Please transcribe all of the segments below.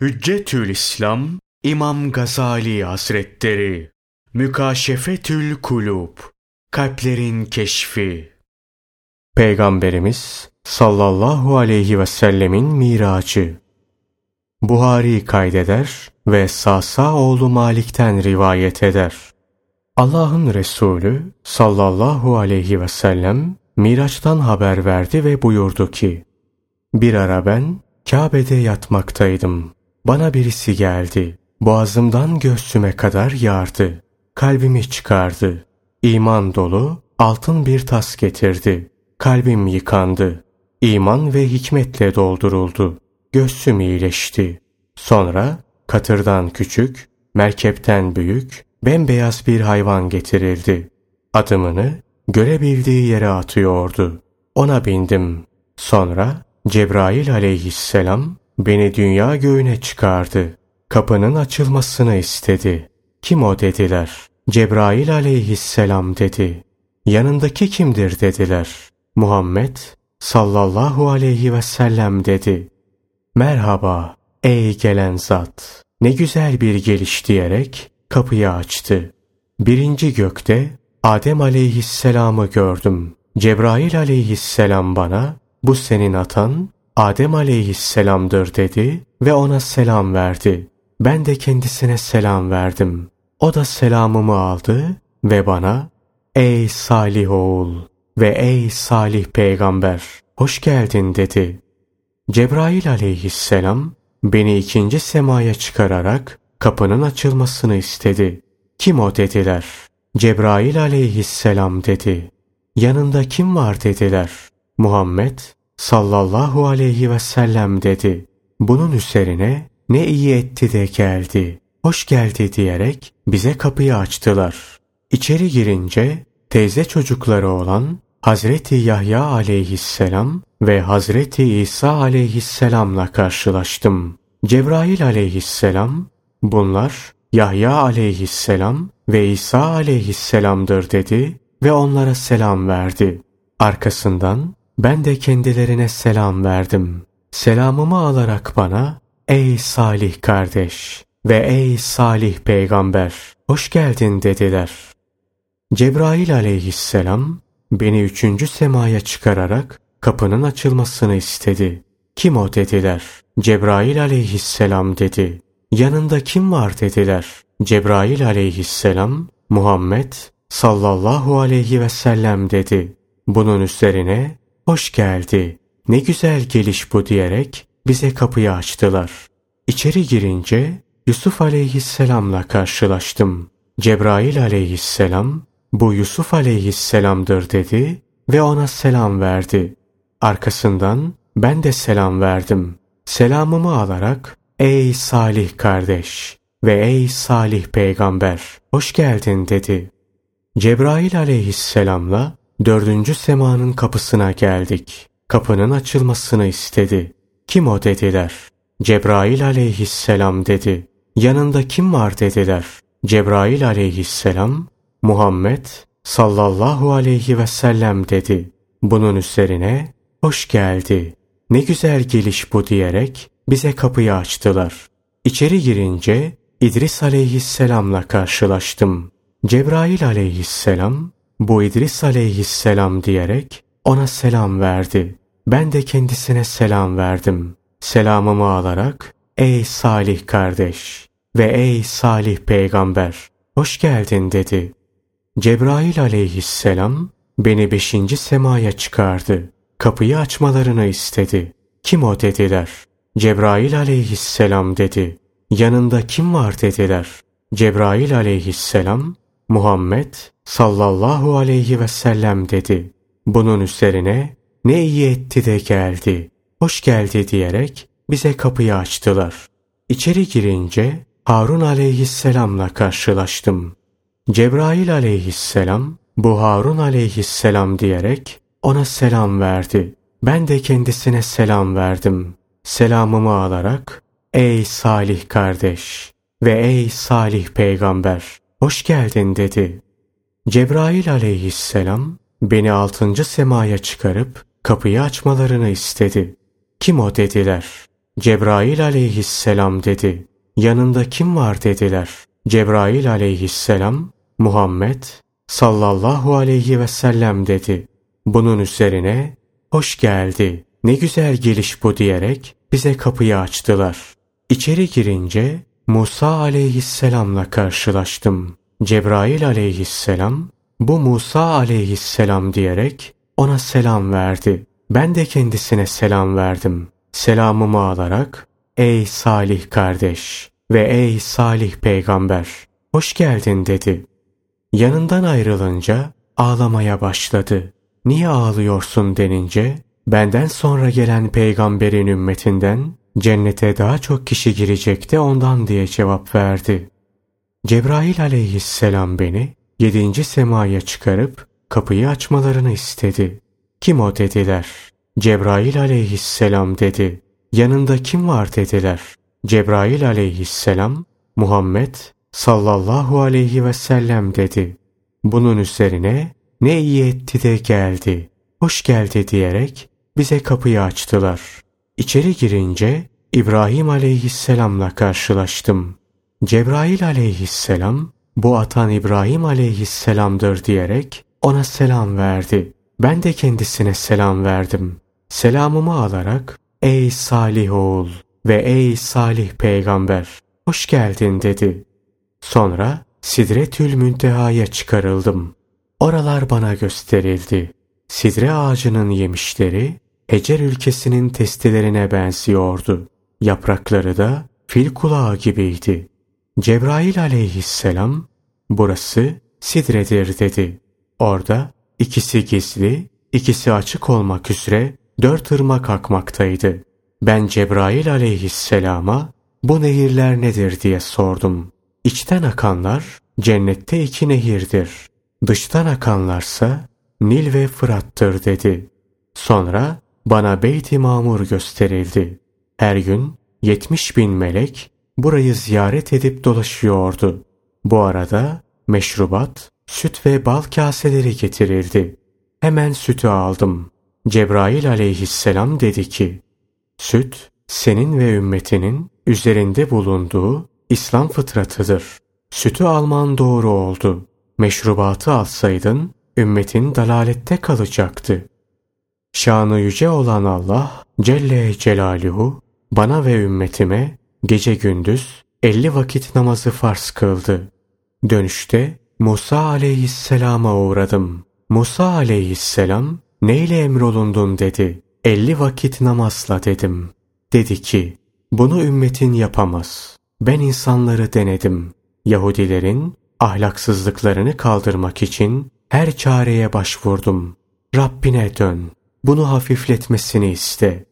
Hüccetül İslam İmam Gazali Hazretleri Mükaşefetül Kulub Kalplerin Keşfi Peygamberimiz sallallahu aleyhi ve sellemin miracı Buhari kaydeder ve Sasa oğlu Malik'ten rivayet eder. Allah'ın Resulü sallallahu aleyhi ve sellem Miraç'tan haber verdi ve buyurdu ki Bir ara ben Kabe'de yatmaktaydım. Bana birisi geldi. Boğazımdan göğsüme kadar yardı. Kalbimi çıkardı. İman dolu altın bir tas getirdi. Kalbim yıkandı. İman ve hikmetle dolduruldu. Göğsüm iyileşti. Sonra katırdan küçük, merkepten büyük, bembeyaz bir hayvan getirildi. Adımını görebildiği yere atıyordu. Ona bindim. Sonra Cebrail aleyhisselam Beni dünya göğüne çıkardı. Kapının açılmasını istedi. Kim o dediler. Cebrail aleyhisselam dedi. Yanındaki kimdir dediler. Muhammed sallallahu aleyhi ve sellem dedi. Merhaba ey gelen zat. Ne güzel bir geliş diyerek kapıyı açtı. Birinci gökte Adem aleyhisselamı gördüm. Cebrail aleyhisselam bana bu senin atan Adem aleyhisselamdır dedi ve ona selam verdi. Ben de kendisine selam verdim. O da selamımı aldı ve bana ''Ey salih oğul ve ey salih peygamber, hoş geldin.'' dedi. Cebrail aleyhisselam beni ikinci semaya çıkararak kapının açılmasını istedi. Kim o dediler. Cebrail aleyhisselam dedi. Yanında kim var dediler. Muhammed sallallahu aleyhi ve sellem dedi. Bunun üzerine ne iyi etti de geldi, hoş geldi diyerek bize kapıyı açtılar. İçeri girince teyze çocukları olan Hazreti Yahya aleyhisselam ve Hazreti İsa aleyhisselamla karşılaştım. Cebrail aleyhisselam bunlar Yahya aleyhisselam ve İsa aleyhisselamdır dedi ve onlara selam verdi. Arkasından ben de kendilerine selam verdim. Selamımı alarak bana, ey salih kardeş ve ey salih peygamber, hoş geldin dediler. Cebrail aleyhisselam, beni üçüncü semaya çıkararak kapının açılmasını istedi. Kim o dediler. Cebrail aleyhisselam dedi. Yanında kim var dediler. Cebrail aleyhisselam, Muhammed sallallahu aleyhi ve sellem dedi. Bunun üzerine hoş geldi, ne güzel geliş bu diyerek bize kapıyı açtılar. İçeri girince Yusuf aleyhisselamla karşılaştım. Cebrail aleyhisselam, bu Yusuf aleyhisselamdır dedi ve ona selam verdi. Arkasından ben de selam verdim. Selamımı alarak, ey salih kardeş ve ey salih peygamber, hoş geldin dedi. Cebrail aleyhisselamla Dördüncü semanın kapısına geldik. Kapının açılmasını istedi. Kim o dediler. Cebrail aleyhisselam dedi. Yanında kim var dediler. Cebrail aleyhisselam Muhammed sallallahu aleyhi ve sellem dedi. Bunun üzerine hoş geldi. Ne güzel geliş bu diyerek bize kapıyı açtılar. İçeri girince İdris aleyhisselamla karşılaştım. Cebrail aleyhisselam bu İdris aleyhisselam diyerek ona selam verdi. Ben de kendisine selam verdim. Selamımı alarak ey salih kardeş ve ey salih peygamber hoş geldin dedi. Cebrail aleyhisselam beni beşinci semaya çıkardı. Kapıyı açmalarını istedi. Kim o dediler. Cebrail aleyhisselam dedi. Yanında kim var dediler. Cebrail aleyhisselam Muhammed sallallahu aleyhi ve sellem dedi. Bunun üzerine ne iyi etti de geldi, hoş geldi diyerek bize kapıyı açtılar. İçeri girince Harun aleyhisselamla karşılaştım. Cebrail aleyhisselam bu Harun aleyhisselam diyerek ona selam verdi. Ben de kendisine selam verdim. Selamımı alarak ey salih kardeş ve ey salih peygamber hoş geldin dedi. Cebrail aleyhisselam beni altıncı semaya çıkarıp kapıyı açmalarını istedi. Kim o dediler. Cebrail aleyhisselam dedi. Yanında kim var dediler. Cebrail aleyhisselam Muhammed sallallahu aleyhi ve sellem dedi. Bunun üzerine hoş geldi ne güzel geliş bu diyerek bize kapıyı açtılar. İçeri girince Musa aleyhisselamla karşılaştım. Cebrail aleyhisselam bu Musa aleyhisselam diyerek ona selam verdi. Ben de kendisine selam verdim. Selamımı alarak ey salih kardeş ve ey salih peygamber hoş geldin dedi. Yanından ayrılınca ağlamaya başladı. Niye ağlıyorsun denince benden sonra gelen peygamberin ümmetinden cennete daha çok kişi girecekti ondan diye cevap verdi. Cebrail aleyhisselam beni yedinci semaya çıkarıp kapıyı açmalarını istedi. Kim o dediler. Cebrail aleyhisselam dedi. Yanında kim var dediler. Cebrail aleyhisselam Muhammed sallallahu aleyhi ve sellem dedi. Bunun üzerine ne iyi etti de geldi, hoş geldi diyerek bize kapıyı açtılar. İçeri girince İbrahim aleyhisselamla karşılaştım. Cebrail aleyhisselam bu atan İbrahim aleyhisselamdır diyerek ona selam verdi. Ben de kendisine selam verdim. Selamımı alarak ey salih oğul ve ey salih peygamber hoş geldin dedi. Sonra Sidretül Münteha'ya çıkarıldım. Oralar bana gösterildi. Sidre ağacının yemişleri Ecer ülkesinin testilerine benziyordu. Yaprakları da fil kulağı gibiydi. Cebrail aleyhisselam burası Sidre'dir dedi. Orada ikisi gizli, ikisi açık olmak üzere dört ırmak akmaktaydı. Ben Cebrail aleyhisselama bu nehirler nedir diye sordum. İçten akanlar cennette iki nehirdir. Dıştan akanlarsa Nil ve Fırat'tır dedi. Sonra bana Beyt-i Mamur gösterildi. Her gün yetmiş bin melek burayı ziyaret edip dolaşıyordu. Bu arada meşrubat, süt ve bal kaseleri getirildi. Hemen sütü aldım. Cebrail aleyhisselam dedi ki, Süt, senin ve ümmetinin üzerinde bulunduğu İslam fıtratıdır. Sütü alman doğru oldu. Meşrubatı alsaydın, ümmetin dalalette kalacaktı. Şanı yüce olan Allah Celle Celaluhu bana ve ümmetime gece gündüz elli vakit namazı farz kıldı. Dönüşte Musa aleyhisselama uğradım. Musa aleyhisselam neyle emrolundun dedi. Elli vakit namazla dedim. Dedi ki bunu ümmetin yapamaz. Ben insanları denedim. Yahudilerin ahlaksızlıklarını kaldırmak için her çareye başvurdum. Rabbine dön. Bunu hafifletmesini iste.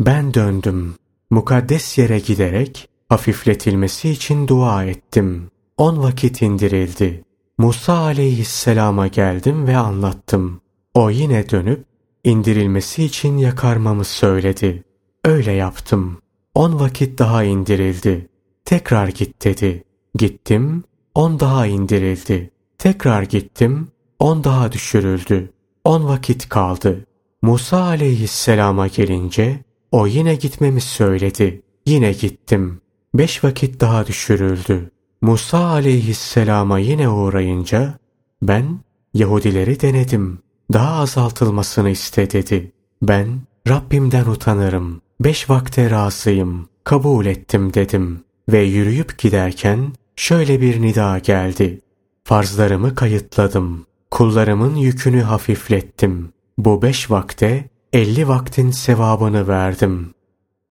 Ben döndüm. Mukaddes yere giderek hafifletilmesi için dua ettim. On vakit indirildi. Musa aleyhisselama geldim ve anlattım. O yine dönüp indirilmesi için yakarmamı söyledi. Öyle yaptım. On vakit daha indirildi. Tekrar git dedi. Gittim, on daha indirildi. Tekrar gittim, on daha düşürüldü. On vakit kaldı. Musa aleyhisselama gelince o yine gitmemi söyledi. Yine gittim. Beş vakit daha düşürüldü. Musa aleyhisselama yine uğrayınca ben Yahudileri denedim. Daha azaltılmasını iste dedi. Ben Rabbimden utanırım. Beş vakte razıyım. Kabul ettim dedim. Ve yürüyüp giderken şöyle bir nida geldi. Farzlarımı kayıtladım. Kullarımın yükünü hafiflettim. Bu beş vakte elli vaktin sevabını verdim.